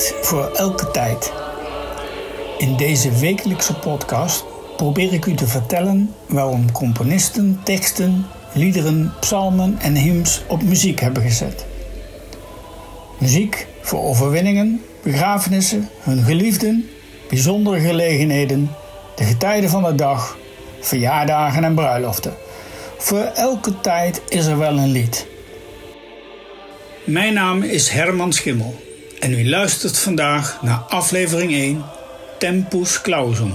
Voor elke tijd. In deze wekelijkse podcast probeer ik u te vertellen waarom componisten teksten, liederen, psalmen en hymns op muziek hebben gezet. Muziek voor overwinningen, begrafenissen, hun geliefden, bijzondere gelegenheden, de getijden van de dag, verjaardagen en bruiloften. Voor elke tijd is er wel een lied. Mijn naam is Herman Schimmel en u luistert vandaag naar aflevering 1 Tempus Clausum.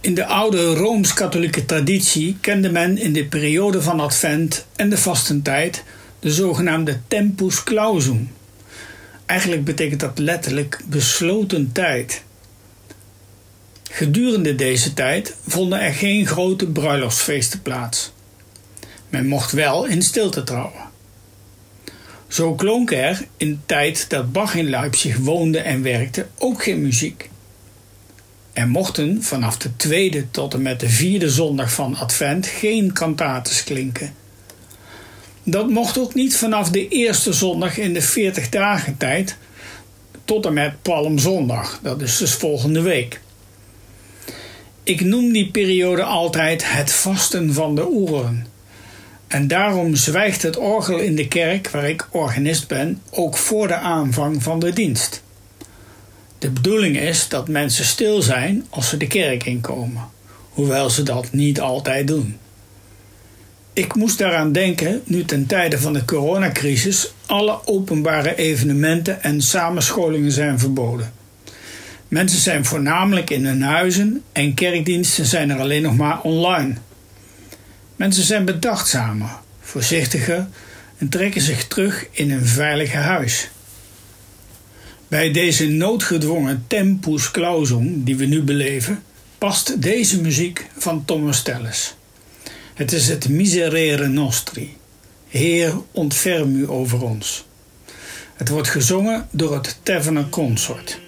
In de oude rooms-katholieke traditie kende men in de periode van Advent en de vastentijd de zogenaamde Tempus Clausum. Eigenlijk betekent dat letterlijk besloten tijd. Gedurende deze tijd vonden er geen grote bruiloftsfeesten plaats. Men mocht wel in stilte trouwen. Zo klonk er in de tijd dat Bach in Leipzig woonde en werkte ook geen muziek. Er mochten vanaf de tweede tot en met de vierde zondag van Advent geen kantates klinken. Dat mocht ook niet vanaf de eerste zondag in de 40 dagen tijd tot en met Palmzondag, dat is dus volgende week. Ik noem die periode altijd het vasten van de oeren. En daarom zwijgt het orgel in de kerk waar ik organist ben ook voor de aanvang van de dienst. De bedoeling is dat mensen stil zijn als ze de kerk inkomen, hoewel ze dat niet altijd doen. Ik moest daaraan denken nu ten tijde van de coronacrisis alle openbare evenementen en samenscholingen zijn verboden. Mensen zijn voornamelijk in hun huizen en kerkdiensten zijn er alleen nog maar online. Mensen zijn bedachtzamer, voorzichtiger en trekken zich terug in een veilige huis. Bij deze noodgedwongen tempus clausum die we nu beleven, past deze muziek van Thomas Telles. Het is het Miserere Nostri. Heer, ontferm u over ons. Het wordt gezongen door het Taverner Consort.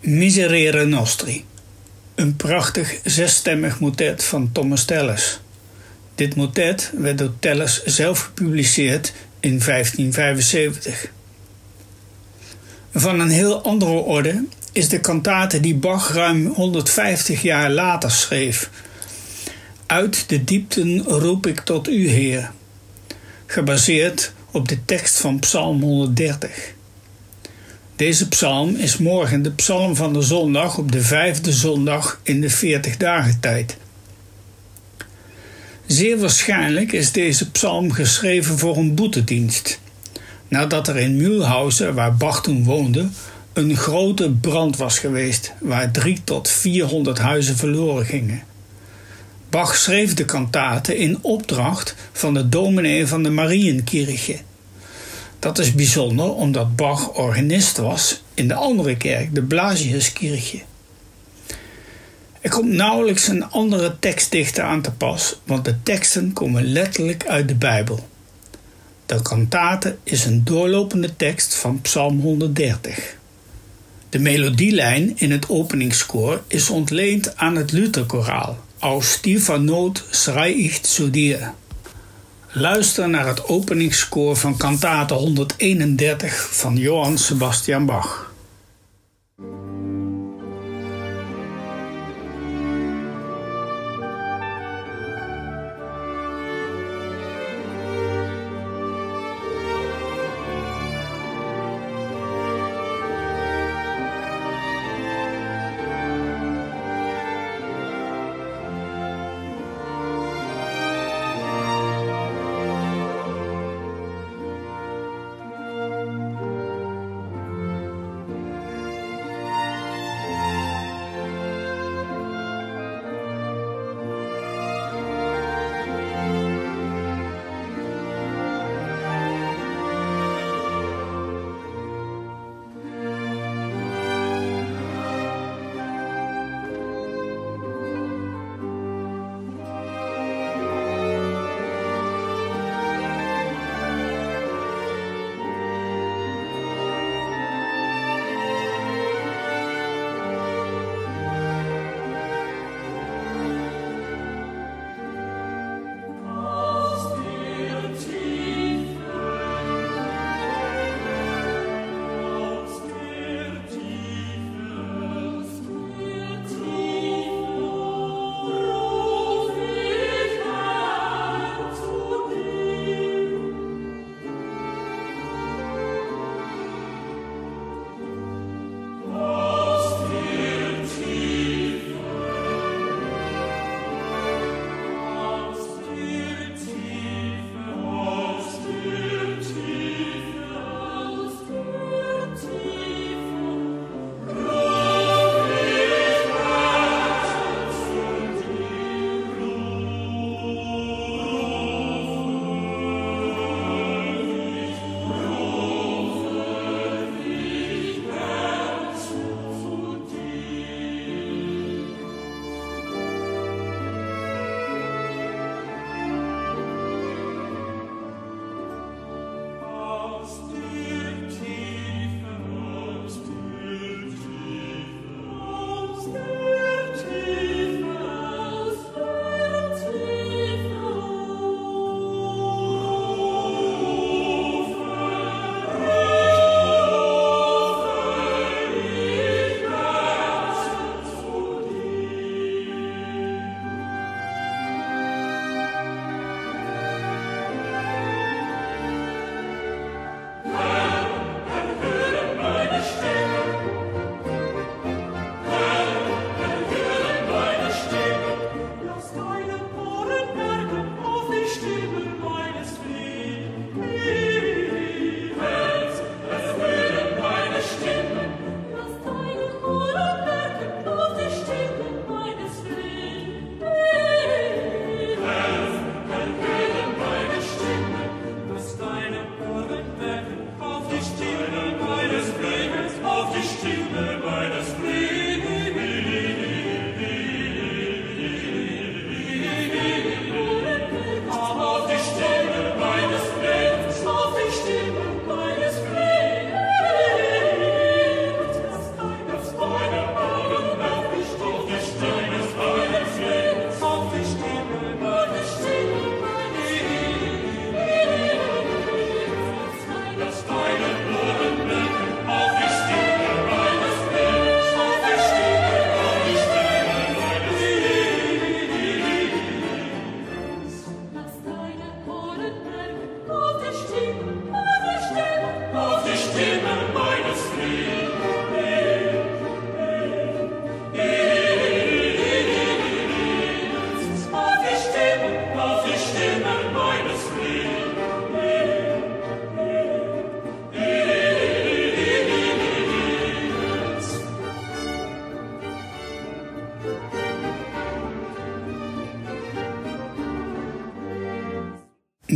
Miserere Nostri. Een prachtig zesstemmig motet van Thomas Telles. Dit motet werd door Telles zelf gepubliceerd in 1575. Van een heel andere orde is de kantate die Bach ruim 150 jaar later schreef. Uit de diepten roep ik tot u, Heer. Gebaseerd op de tekst van Psalm 130. Deze psalm is morgen de psalm van de zondag op de vijfde zondag in de 40 dagen tijd. Zeer waarschijnlijk is deze psalm geschreven voor een boetedienst. Nadat er in Mühlhausen, waar Bach toen woonde, een grote brand was geweest, waar drie tot vierhonderd huizen verloren gingen. Bach schreef de kantaten in opdracht van de dominee van de Marienkirche dat is bijzonder omdat Bach organist was in de andere kerk, de Blasiuskirche. Er komt nauwelijks een andere tekstdichter aan te pas, want de teksten komen letterlijk uit de Bijbel. De kantate is een doorlopende tekst van Psalm 130. De melodielijn in het openingskoor is ontleend aan het Lutherkoraal. Aus tiefer Not schrei ich zu dir. Luister naar het openingskoor van kantate 131 van Johann Sebastian Bach.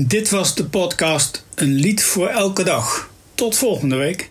Dit was de podcast Een lied voor elke dag. Tot volgende week.